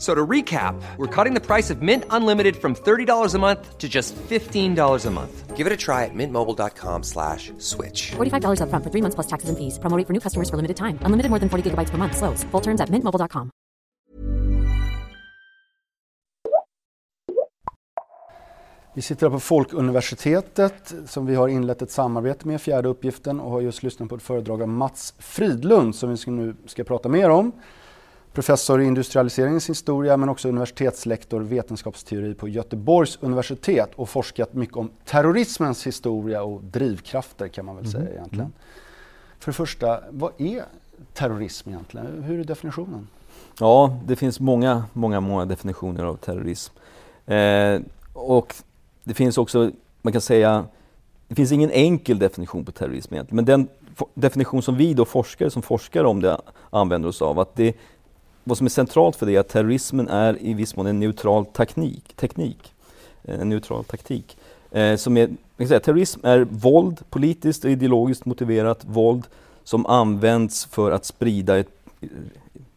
So to recap, we're cutting the price of Mint Unlimited from $30 a month to just $15 a month. Give it a try at mintmobile.com slash switch. $45 upfront for three months plus taxes and fees. Promo for new customers for limited time. Unlimited more than 40 gigabytes per month. Slows. Full terms at mintmobile.com. Vi sitter här på Folkuniversitetet som vi har inlett ett samarbete med, fjärde uppgiften, och har just lyssnat på ett föredrag av Mats Fridlund som vi nu ska prata mer om. Professor i industrialiseringens historia men också universitetslektor vetenskapsteori på Göteborgs universitet och forskat mycket om terrorismens historia och drivkrafter kan man väl Mm. säga egentligen. För det första, vad är terrorism egentligen? Hur är definitionen? Ja, det finns många, många, många definitioner av terrorism. Eh, och det finns också, man kan säga, det finns ingen enkel definition på terrorism egentligen. Men den definition som vi då forskare, som forskar om det, använder oss av, att det, vad som är centralt för det är att terrorismen är i viss mån en neutral teknik. teknik en neutral taktik. Eh, som är, man kan säga, terrorism är våld, politiskt och ideologiskt motiverat våld som används för att sprida ett eh,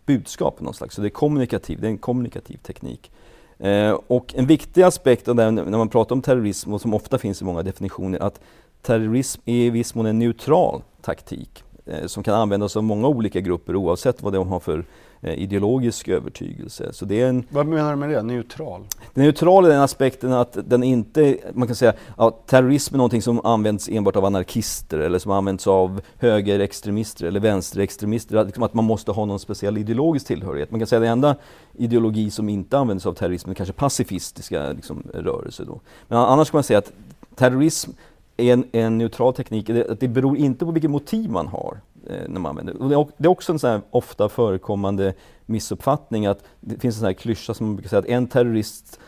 budskap av något slags. Så det är kommunikativ, det är en kommunikativ teknik. Eh, och en viktig aspekt av det när man pratar om terrorism och som ofta finns i många definitioner att terrorism är i viss mån en neutral taktik eh, som kan användas av många olika grupper oavsett vad de har för ideologisk övertygelse. Så det är en, Vad menar du med det? Neutral? den neutrala är den aspekten att den inte, man kan säga att terrorism är någonting som används enbart av anarkister eller som används av högerextremister eller vänsterextremister. Att, liksom att man måste ha någon speciell ideologisk tillhörighet. Man kan säga att den enda ideologi som inte används av terrorism är kanske pacifistiska liksom, rörelser. Då. Men annars kan man säga att terrorism är en, en neutral teknik. Det, det beror inte på vilket motiv man har eh, Eh, när man använder det. Det. är- också en sån här ofta förekommande missuppfattning att det finns en sån här klyscha som man brukar säga att en terrorist,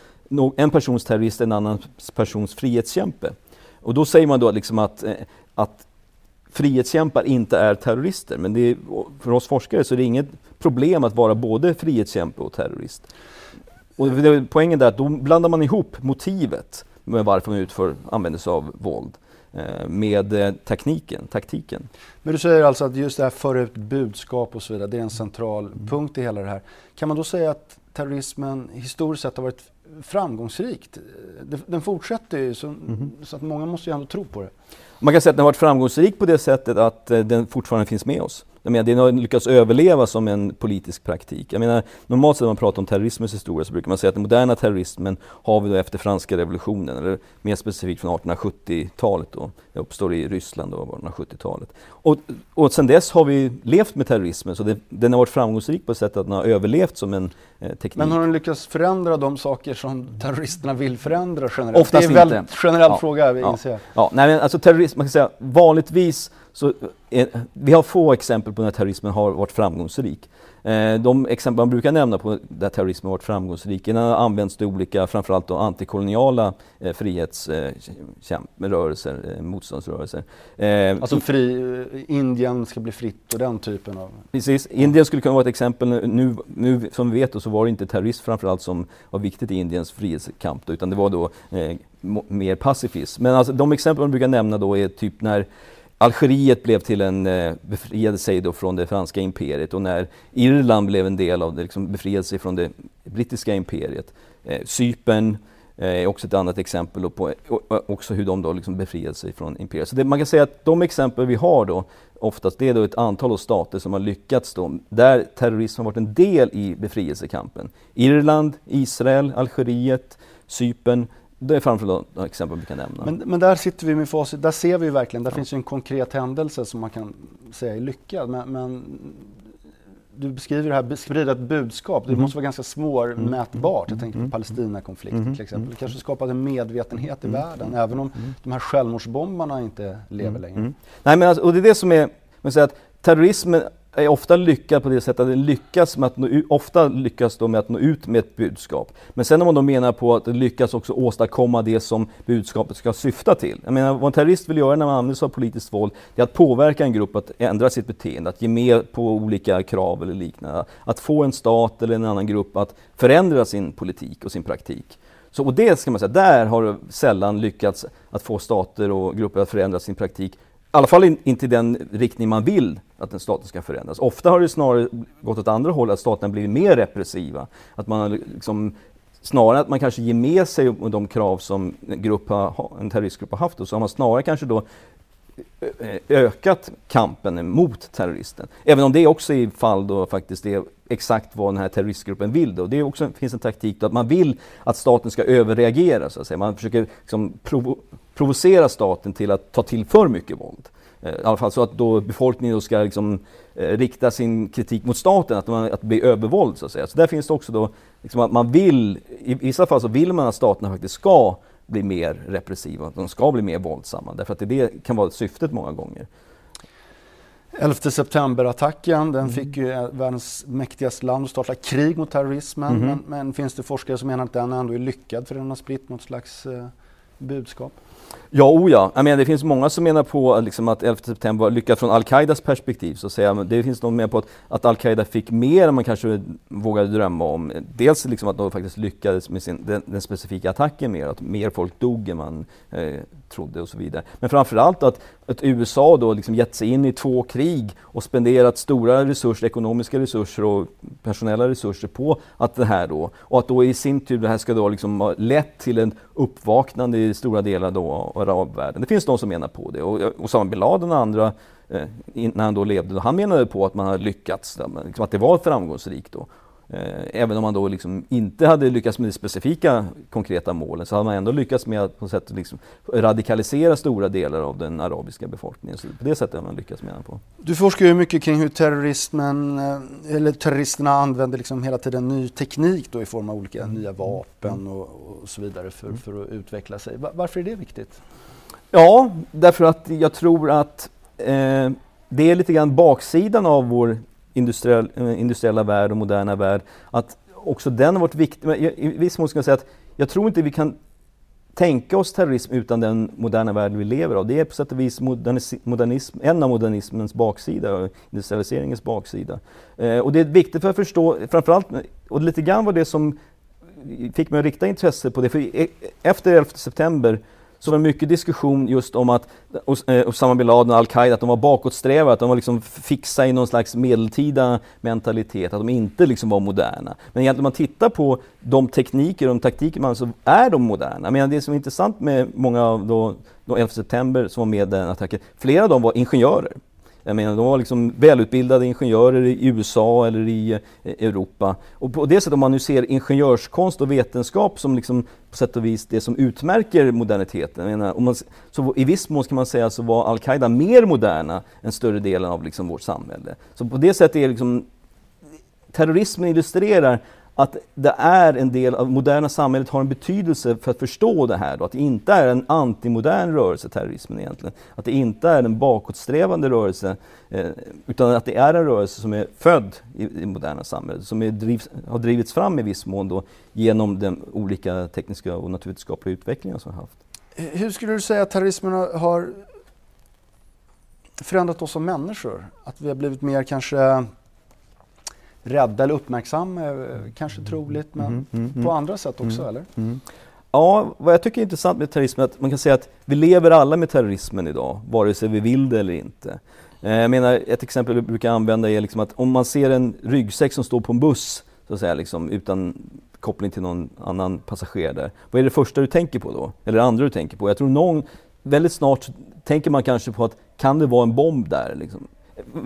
en persons terrorist är en annan persons frihetskämpe. Och då säger man då liksom att, eh, att frihetskämpar inte är terrorister. Men det är, för oss forskare så är det inget problem att vara både frihetskämpe och terrorist. Och det är poängen där att då blandar man ihop motivet med varför man utför, använder sig av våld med eh, tekniken, taktiken. Men du säger alltså att just det här föra ut budskap och så vidare, det är en central Mm. punkt i hela det här. Kan man då säga att terrorismen historiskt sett har varit framgångsrikt? Den fortsätter ju, så, Mhm. så att många måste ju ändå tro på det. Man kan säga att den har varit framgångsrik på det sättet att eh, den fortfarande finns med oss. Jag menar, den har lyckats överleva som en politisk praktik. Jag menar, normalt sett när man pratar om terrorismens historia så brukar man säga att den moderna terrorismen har vi då efter franska revolutionen, eller mer specifikt från 1870-talet då. Det uppstår i Ryssland då, 1870-talet. Och, och sen dess har vi levt med terrorismen, så det, den har varit framgångsrik på det sättet att den har överlevt som en eh, teknik. Men har den lyckats förändra de saker som terroristerna vill förändra generellt? Oftast det är en väldigt inte. generell Ja, fråga, ja. inser jag. Ja, nej, men alltså terrorism, man kan säga vanligtvis så är, vi har få exempel på när terrorismen har varit framgångsrik. Eh, de exempel man brukar nämna på där terrorismen har varit framgångsrik, använts till olika, framförallt då antikoloniala eh, frihetsrörelser, eh, motståndsrörelser. Eh, Alltså fri, eh, Indien ska bli fritt och den typen av... Precis. Indien skulle kunna vara ett exempel. Nu, nu som vi vet då, så var det inte terrorism framförallt som var viktigt i Indiens frihetskamp då, utan det var då eh, mer pacifism. Men alltså, de exempel man brukar nämna då är typ när Algeriet blev till en, eh, befriade sig då från det franska imperiet och när Irland blev en del av det, liksom befriade sig från det brittiska imperiet. Eh, Cypern eh, är också ett annat exempel på och, också hur de då liksom befriade sig från imperiet. Så det, man kan säga att de exempel vi har då oftast det är då ett antal av stater som har lyckats då, där terrorism har varit en del i befrielsekampen. Irland, Israel, Algeriet, Cypern. Det är framförallt några exempel vi kan nämna. Men, men där sitter vi med facit, där ser vi verkligen, där finns ju en konkret händelse som man kan säga är lyckad. Men, men du beskriver det här, sprida ett budskap. Det Mm. måste vara ganska svårmätbart. Jag tänker på Mm. Palestinakonflikten Mm. till exempel. Det kanske skapade en medvetenhet i världen, även om de här självmordsbombarna inte lever längre. Nej men alltså, och det är det som är, man säger att terrorismen är ofta lyckad på det sättet att den lyckas med att nå, ut- ofta lyckas då med att nå ut med ett budskap. Men sen om man då menar på att det lyckas också åstadkomma det som budskapet ska syfta till. Jag menar vad en terrorist vill göra när man använder sig av politiskt våld, det är att påverka en grupp att ändra sitt beteende, att ge med på olika krav eller liknande. Att få en stat eller en annan grupp att förändra sin politik och sin praktik. Så, och det ska man säga, där har det sällan lyckats att få stater och grupper att förändra sin praktik. I alla fall in, inte i den riktning man vill att den staten ska förändras. Ofta har det snarare gått åt andra hållet, att staterna blivit mer repressiva. Att man liksom, snarare att man kanske ger med sig de krav som en, grupp har, en terroristgrupp har haft, och så har man snarare kanske då eh, ökat kampen mot terroristen. Även om det också är fall då faktiskt är exakt vad den här terroristgruppen vill. Då. Det är också, finns en taktik då att man vill att staten ska överreagera. Så att säga. Man försöker liksom provo provocera staten till att ta till för mycket våld. Eh, I alla fall så att då befolkningen då ska liksom, eh, rikta sin kritik mot staten, att, man, att blir övervåld så att säga. Så där finns det också då liksom att man vill, i vissa fall så vill man att staterna faktiskt ska bli mer repressiva, att de ska bli mer våldsamma. Därför att det, det kan vara syftet många gånger. 11 september-attacken, den Mm. fick ju eh, världens mäktigaste land att starta krig mot terrorismen. Mhm. Men, men finns det forskare som menar att den ändå är lyckad för den har spritt något slags eh, budskap? Ja, o ja. Jag menar, det finns många som menar på att liksom att 11 september var lyckat från Al-Qaidas perspektiv. Så att säga. Det finns de som menar på att, att Al-Qaida fick mer än man kanske vågade drömma om. Dels liksom att de faktiskt lyckades med sin, den, den specifika attacken mer, att mer folk dog än man eh, trodde och så vidare. Men framförallt att, att USA då liksom gett sig in i två krig och spenderat stora resurser, ekonomiska resurser och personella resurser på att det här då, och att då i sin tur det här ska då liksom ha lett till en uppvaknande i stora delar då arabvärlden. Det finns de som menar på det och Osama bin Laden och andra eh, när han då levde, han menade på att man hade lyckats, liksom att det var framgångsrikt då. Eh, Även om man då liksom inte hade lyckats med de specifika konkreta målen så hade man ändå lyckats med att på sätt liksom radikalisera stora delar av den arabiska befolkningen. Så på det sättet har man lyckats med på. Du forskar ju mycket kring hur terrorismen, eh, eller terroristerna använder liksom hela tiden ny teknik då i form av olika nya vapen och, och så vidare för, för att utveckla sig. Va- Varför är det viktigt? Ja, därför att jag tror att eh, det är lite grann baksidan av vår industriell, eh, industriella värld och moderna värld. Att också den har varit viktig. Men jag- I viss mån ska jag säga att jag tror inte vi kan tänka oss terrorism utan den moderna värld vi lever av. Det är på sätt och vis modernism, en av modernismens baksida, industrialiseringens baksida. Eh, och det är viktigt för att förstå, framförallt, och lite grann var det som fick mig att rikta intresse på det, för efter 11 september så var det mycket diskussion just om att eh, Osama bin Laden och Al-Qaida, att de var bakåtsträvare, att de var liksom fixa i någon slags medeltida mentalitet, att de inte liksom var moderna. Men egentligen om man tittar på de tekniker och de taktiker man så är de moderna. Men det som är intressant med många av då, då 11 september som var med i den attacken, flera av dem var ingenjörer. Jag menar, de var liksom välutbildade ingenjörer i USA eller i eh, Europa. Och på det sättet, om man nu ser ingenjörskonst och vetenskap som liksom på sätt och vis det som utmärker moderniteten. Jag menar, om man, så i viss mån kan man säga så var Al-Qaida mer moderna än större delen av liksom vårt samhälle. Så på det sättet är liksom terrorismen illustrerar att det är en del av moderna samhället har en betydelse för att förstå det här. Då, att det inte är en antimodern rörelse, terrorismen egentligen. Att det inte är en bakåtsträvande rörelse, eh, utan att det är en rörelse som är född i i det moderna samhället, som är drivs, har drivits fram i viss mån då, genom den olika tekniska och naturvetenskapliga utvecklingen som vi har haft. Hur skulle du säga att terrorismen har förändrat oss som människor? Att vi har blivit mer kanske rädda eller uppmärksamma, är kanske troligt, men Mhm, mm, på mm. andra sätt också Mm. eller? Ja, vad jag tycker är intressant med terrorismen är att man kan säga att vi lever alla med terrorismen idag, vare sig vi vill det eller inte. Eh, Jag menar, ett exempel vi brukar använda är liksom att om man ser en ryggsäck som står på en buss, så att säga, liksom, utan koppling till någon annan passagerare, vad är det första du tänker på då? Eller det andra du tänker på? Jag tror någon, väldigt snart tänker man kanske på att kan det vara en bomb där? Liksom?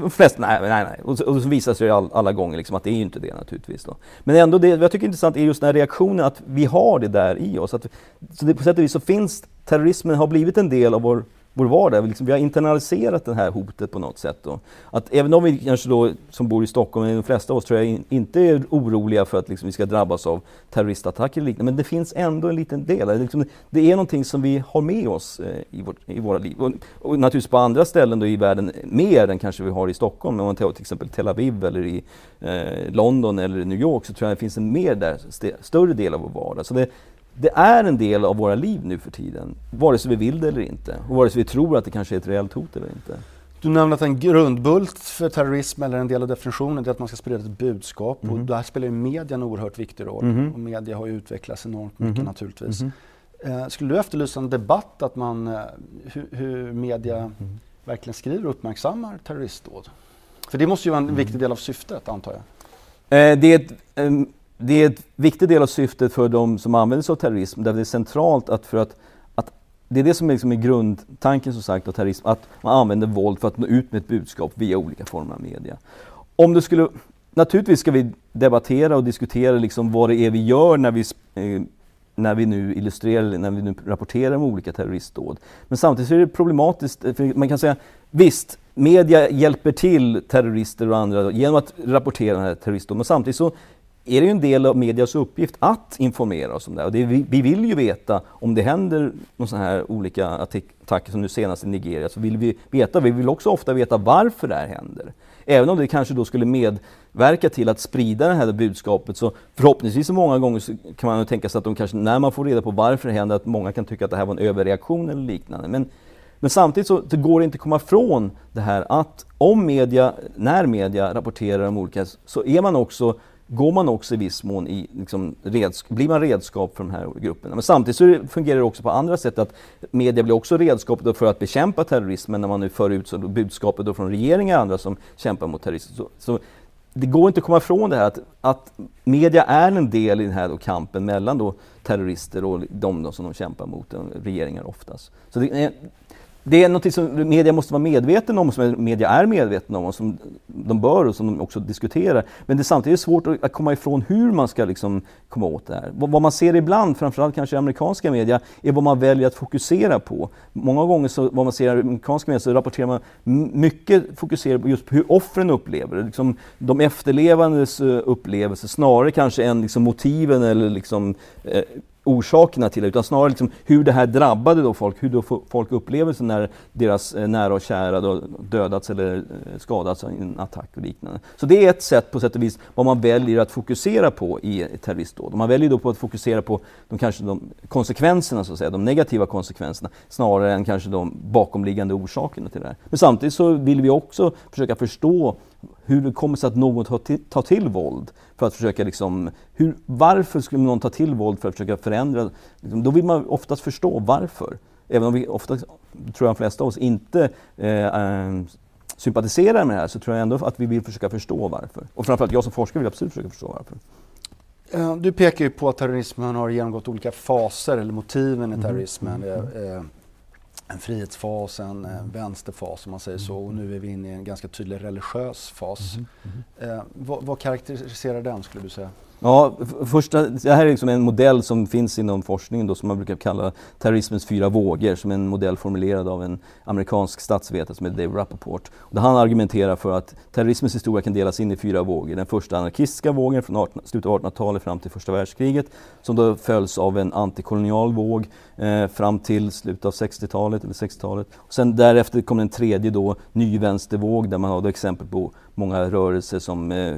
Flest, nej, nej, nej. Och så, och så visar sig all, alla gånger liksom att det är ju inte det naturligtvis. Då. Men ändå det jag tycker är intressant är just den här reaktionen att vi har det där i oss. Att, så det, på sätt och vis så finns terrorismen har blivit en del av vår vår vardag. Liksom, vi har internaliserat det här hotet på något sätt. Då. Att även om vi kanske då, som bor i Stockholm, de flesta av oss tror jag inte är oroliga för att liksom, vi ska drabbas av terroristattacker eller liknande, men det finns ändå en liten del. Liksom, det är någonting som vi har med oss eh, i, vårt, i våra liv. Och, och, naturligtvis på andra ställen då i världen mer än kanske vi har i Stockholm. Om man tar till exempel Tel Aviv eller i eh, London eller New York så tror jag det finns en mer där, st större del av vår vardag. Så det, det är en del av våra liv nu för tiden, vare sig vi vill det eller inte. Och vare sig vi tror att det kanske är ett reellt hot eller inte. Du nämnde att en grundbult för terrorism, eller en del av definitionen, är att man ska sprida ett budskap. Mm. Och där spelar ju media en oerhört viktig roll. Mm. Och media har ju utvecklats enormt mycket mm. naturligtvis. Mm. Eh, skulle du efterlysa en debatt, att man, eh, hur, hur, media mm. verkligen skriver och uppmärksammar terroristdåd? För det måste ju vara en mm. viktig del av syftet, antar jag? Eh, det är ett, det är en viktig del av syftet för de som använder sig av terrorism, där det är centralt att för att, att det är det som är, liksom är grundtanken som sagt av terrorism, att man använder våld för att nå ut med ett budskap via olika former av media. Om det skulle, naturligtvis ska vi debattera och diskutera liksom vad det är vi gör när vi, eh, när vi nu illustrerar, när vi nu rapporterar om olika terroristdåd. Men samtidigt är det problematiskt, eh, för man kan säga visst, media hjälper till terrorister och andra genom att rapportera den här terroristdåden, men samtidigt så är det ju en del av medias uppgift att informera oss om det. Och det vi, vi, vill ju veta om det händer sådana här olika attacker som nu senast i Nigeria, så vill vi veta, vi vill också ofta veta varför det här händer. Även om det kanske då skulle medverka till att sprida det här budskapet så förhoppningsvis så många gånger så kan man tänka sig att de kanske, när man får reda på varför det händer, att många kan tycka att det här var en överreaktion eller liknande. Men, men samtidigt så det går det inte att komma ifrån det här att om media, när media rapporterar om olika, så är man också går man också i viss mån i, liksom, redsk blir man redskap för de här grupperna. Men samtidigt så fungerar det också på andra sätt att media blir också redskap för att bekämpa terrorismen när man nu för ut så budskapet då från regeringar och andra som kämpar mot terrorism. Så, så, det går inte att komma ifrån det här att, att media är en del i den här kampen mellan då terrorister och de då som de kämpar mot, regeringar oftast. Så det, det är något som media måste vara medveten om, som media är medvetna om, och som de bör och som de också diskuterar. Men det är samtidigt svårt att komma ifrån hur man ska liksom komma åt det här. Vad man ser ibland, framförallt kanske i amerikanska media, är vad man väljer att fokusera på. Många gånger så, vad man ser i amerikanska media så rapporterar man mycket fokuserat på just på hur offren upplever det. Liksom de efterlevandes eh, upplevelser upplevelse snarare kanske än liksom motiven eller liksom, eh, orsakerna till det, utan snarare liksom hur det här drabbade då folk, hur då folk upplever sig när deras eh, nära och kära då dödats eller eh, skadats i en attack och liknande. Så det är ett sätt på sätt och vis vad man väljer att fokusera på i ett terroristdåd. Man väljer då på att fokusera på de, kanske de konsekvenserna, så att säga, de negativa konsekvenserna, snarare än kanske de bakomliggande orsakerna till det här. Men samtidigt så vill vi också försöka förstå hur det kommer sig att någon tar till, tar till våld för att försöka liksom, hur, varför skulle någon ta till våld för att försöka förändra? Liksom, då vill man oftast förstå varför. Även om vi ofta, tror jag de flesta av oss, inte eh, äh, sympatiserar med det här så tror jag ändå att vi vill försöka förstå varför. Och framförallt jag som forskare vill absolut försöka förstå varför. Du pekar ju på att terrorismen har genomgått olika faser, eller motiven i mhm. terrorismen. Mm en frihetsfas, en mm. vänsterfas om man säger så. Och nu är vi inne i en ganska tydlig religiös fas. Mm. Mm. Eh, vad, vad karaktäriserar den skulle du säga? Ja, första, det här är liksom en modell som finns inom forskningen då, som man brukar kalla terrorismens fyra vågor, som är en modell formulerad av en amerikansk statsvetare som heter Dave Rappaport. Där han argumenterar för att terrorismens historia kan delas in i fyra vågor. Den första anarkistiska vågen från 18, slutet av 1800-talet fram till första världskriget, som då följs av en antikolonial våg eh, fram till slutet av 60-talet, eller 60-talet. Och sen därefter kommer en tredje då, ny vänstervåg, där man har exempel på många rörelser som eh,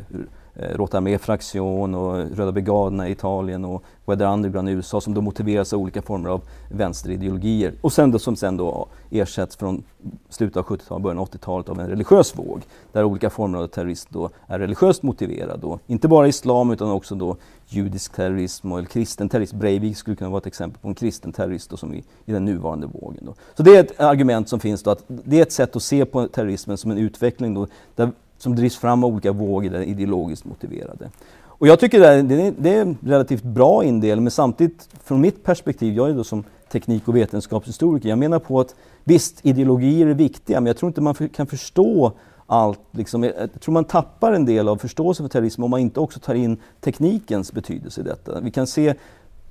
Eh, Rota Rotarmé Fraktion och Röda brigaderna i Italien och Weather Underground i USA som då motiveras av olika former av vänsterideologier och sen då, som sen då ersätts från slutet av 70-talet, början av 80-talet av en religiös våg där olika former av terrorism då är religiöst motiverad. Då. Inte bara islam utan också då judisk terrorism eller kristen terrorism. Breivik skulle kunna vara ett exempel på en kristen terrorist då, som i, i den nuvarande vågen. Då. Så det är ett argument som finns då att det är ett sätt att se på terrorismen som en utveckling då, där som drivs fram av olika vågor, där ideologiskt motiverade. Och jag tycker det är, det är en relativt bra indelning, men samtidigt från mitt perspektiv, jag är då som teknik och vetenskapshistoriker, jag menar på att visst, ideologier är viktiga, men jag tror inte man kan förstå allt. Liksom. Jag tror man tappar en del av förståelsen för terrorism om man inte också tar in teknikens betydelse i detta. Vi kan se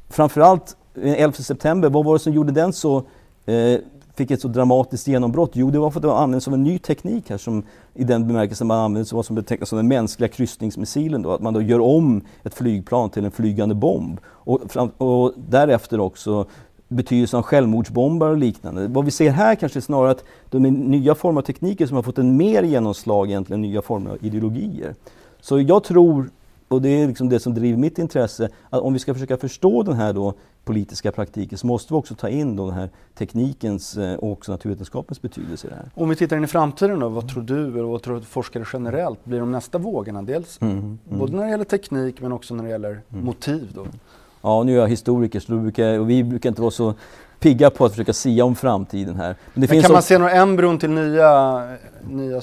framförallt eh, 11 september, vad var det som gjorde den så eh, fick ett så dramatiskt genombrott? Jo, det var för att det användes som en ny teknik här som i den bemärkelsen man använder vad som betecknas som den mänskliga kryssningsmissilen. Då, att man då gör om ett flygplan till en flygande bomb. Och, och därefter också betydelsen av självmordsbombar och liknande. Vad vi ser här kanske är snarare att de är nya former av tekniker som har fått en mer genomslag egentligen nya former av ideologier. Så jag tror, och det är liksom det som driver mitt intresse, att om vi ska försöka förstå den här då politiska praktiken så måste vi också ta in då den här teknikens eh, och också naturvetenskapens betydelse i det här. Om vi tittar in i framtiden då, vad tror du och vad tror forskare generellt blir de nästa vågorna? Dels mm, mm. både när det gäller teknik men också när det gäller mm. motiv då? Ja, nu är jag historiker så brukar, och vi brukar inte vara så pigga på att försöka sia om framtiden här. Men, Men kan man se några embryon till nya, nya...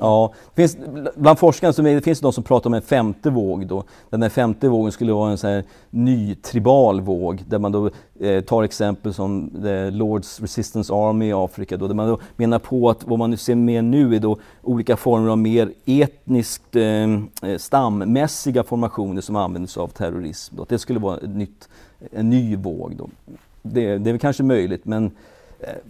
Ja, det finns, bland forskarna så det finns det de som pratar om en femte våg. Då. Den här femte vågen skulle vara en så här ny tribal våg där man då eh, tar exempel som the Lords Resistance Army i Afrika. Då, där man då menar på att vad man nu ser mer nu är då olika former av mer etniskt eh, stammässiga formationer som används av terrorism. Då. Det skulle vara ett nytt, en ny våg. Då det, det är kanske möjligt men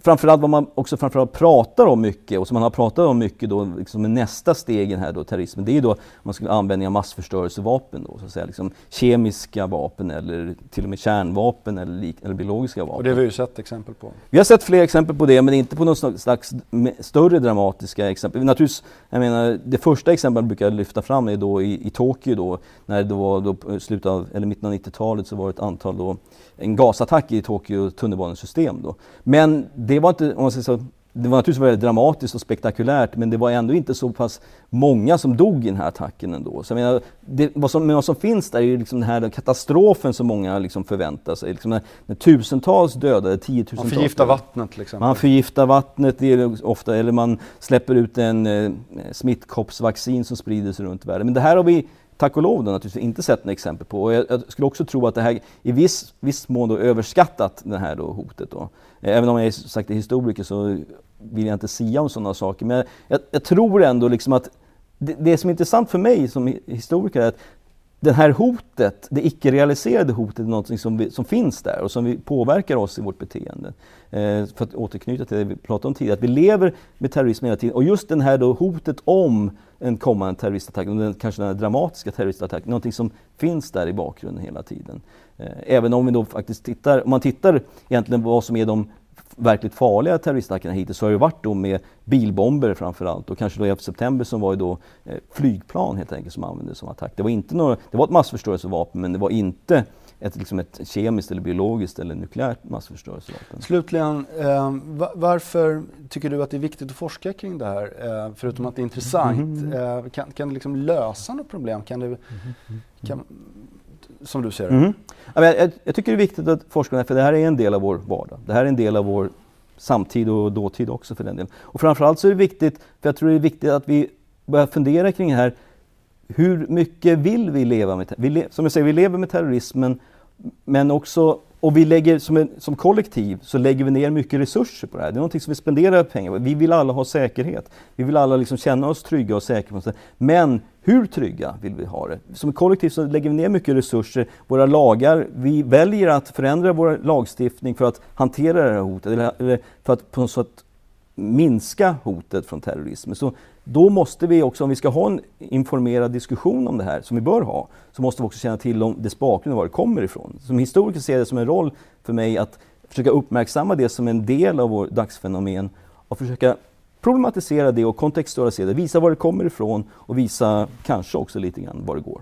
framförallt vad man också framförallt pratar om mycket och som man har pratat om mycket då, liksom nästa steg i den här då, terrorismen, det är då man skulle användning av massförstörelsevapen då, så att säga, liksom kemiska vapen eller till och med kärnvapen eller, eller biologiska vapen. Och det har vi ju sett exempel på. Vi har sett fler exempel på det, men inte på något slags större dramatiska exempel. Naturligtvis, jag menar, det första exemplet man brukar lyfta fram är då i, i Tokyo då, när det var då, slutet av, eller mitten av 90-talet så var det ett antal då en gasattack i Tokyo tunnelbanesystem. Då. Men det var inte, om man säger så, det var naturligtvis väldigt dramatiskt och spektakulärt men det var ändå inte så pass många som dog i den här attacken ändå. Så jag menar, det, vad, som, vad som finns där är ju liksom den här katastrofen som många liksom förväntar sig. Liksom när, när tusentals dödade, tiotusentals Man förgiftar dödade. vattnet till exempel. Man förgiftar vattnet, det är ofta, eller man släpper ut en eh, smittkoppsvaccin som sprider sig runt världen. Men det här har vi tack och lov då naturligtvis inte sett några exempel på. Och jag, jag, skulle också tro att det här i viss, viss mån då överskattat det här då hotet. Då. Eh, även om jag är sagt är historiker så vill jag inte sia om sådana saker. Men jag, jag tror ändå liksom att det, det, som är intressant för mig som historiker är att det här hotet, det icke-realiserade hotet, är något som, vi, som finns där och som vi påverkar oss i vårt beteende. Eh, för att återknyta till det vi pratade om tidigare, att vi lever med terrorism hela tiden. Och just det här då hotet om en kommande terroristattack, den, kanske den dramatiska terroristattacken, någonting som finns där i bakgrunden hela tiden. Eh, även om vi då faktiskt tittar, om man tittar egentligen vad som är de verkligt farliga terroristattackerna hittills så har det varit då med bilbomber framförallt och kanske då 11 september som var ju då eh, flygplan helt enkelt som användes som attack. Det var, inte några, det var ett massförstörelsevapen men det var inte ett, liksom ett kemiskt eller biologiskt eller nukleärt massförstörelsevapen. Slutligen, eh, varför tycker du att det är viktigt att forska kring det här? Eh, förutom att det är intressant, mm. eh, kan, kan det liksom lösa något problem? Kan det, kan, som du ser det? Mm. Jag, jag, tycker det är viktigt att forska för det här är en del av vår vardag. Det här är en del av vår samtid och dåtid också för den delen. Och framförallt så är det viktigt, för jag tror det är viktigt att vi börjar fundera kring det här. Hur mycket vill vi leva med vi Som jag säger, vi lever med terrorismen men också och vi lägger som, en, som kollektiv så lägger vi ner mycket resurser på det här. Det är någonting som vi spenderar pengar på. Vi vill alla ha säkerhet. Vi vill alla liksom känna oss trygga och säkra. Men hur trygga vill vi ha det? Som kollektiv så lägger vi ner mycket resurser. Våra lagar, vi väljer att förändra vår lagstiftning för att hantera det här hotet. Eller för att på något sätt minska hotet från terrorism. Så då måste vi också, om vi ska ha en informerad diskussion om det här, som vi bör ha, så måste vi också känna till om dess bakgrund och var det kommer ifrån. Som historiker ser jag det som en roll för mig att försöka uppmärksamma det som en del av vår dagsfenomen och försöka problematisera det och kontextualisera det, visa var det kommer ifrån och visa kanske också lite grann var det går.